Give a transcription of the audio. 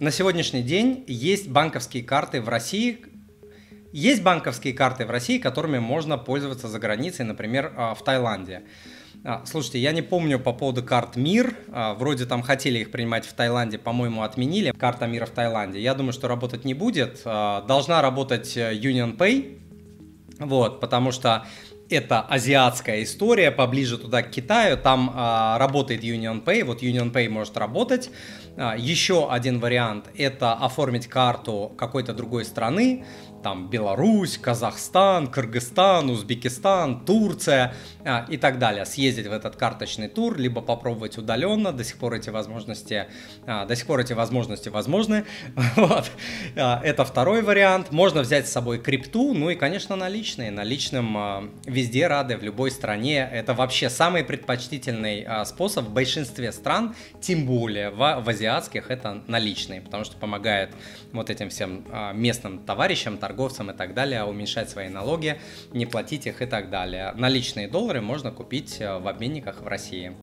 на сегодняшний день есть банковские карты в России, есть банковские карты в России, которыми можно пользоваться за границей, например, а, в Таиланде. А, слушайте, я не помню по поводу карт МИР. А, вроде там хотели их принимать в Таиланде, по-моему, отменили. Карта МИРа в Таиланде. Я думаю, что работать не будет. Должна работать э, Union Pay. Вот, потому что это азиатская история, поближе туда к Китаю, там а, работает Union Pay, вот Union Pay может работать. А, еще один вариант – это оформить карту какой-то другой страны, там Беларусь, Казахстан, Кыргызстан, Узбекистан, Турция а, и так далее. Съездить в этот карточный тур, либо попробовать удаленно. До сих пор эти возможности, а, до сих пор эти возможности возможны. Вот. А, это второй вариант. Можно взять с собой крипту, ну и, конечно, наличные. Наличным а, везде рады, в любой стране. Это вообще самый предпочтительный а, способ в большинстве стран, тем более в, в азиатских, это наличные, потому что помогает вот этим всем а, местным товарищам, торговцам и так далее, уменьшать свои налоги, не платить их и так далее. Наличные доллары можно купить э, в обменниках в России.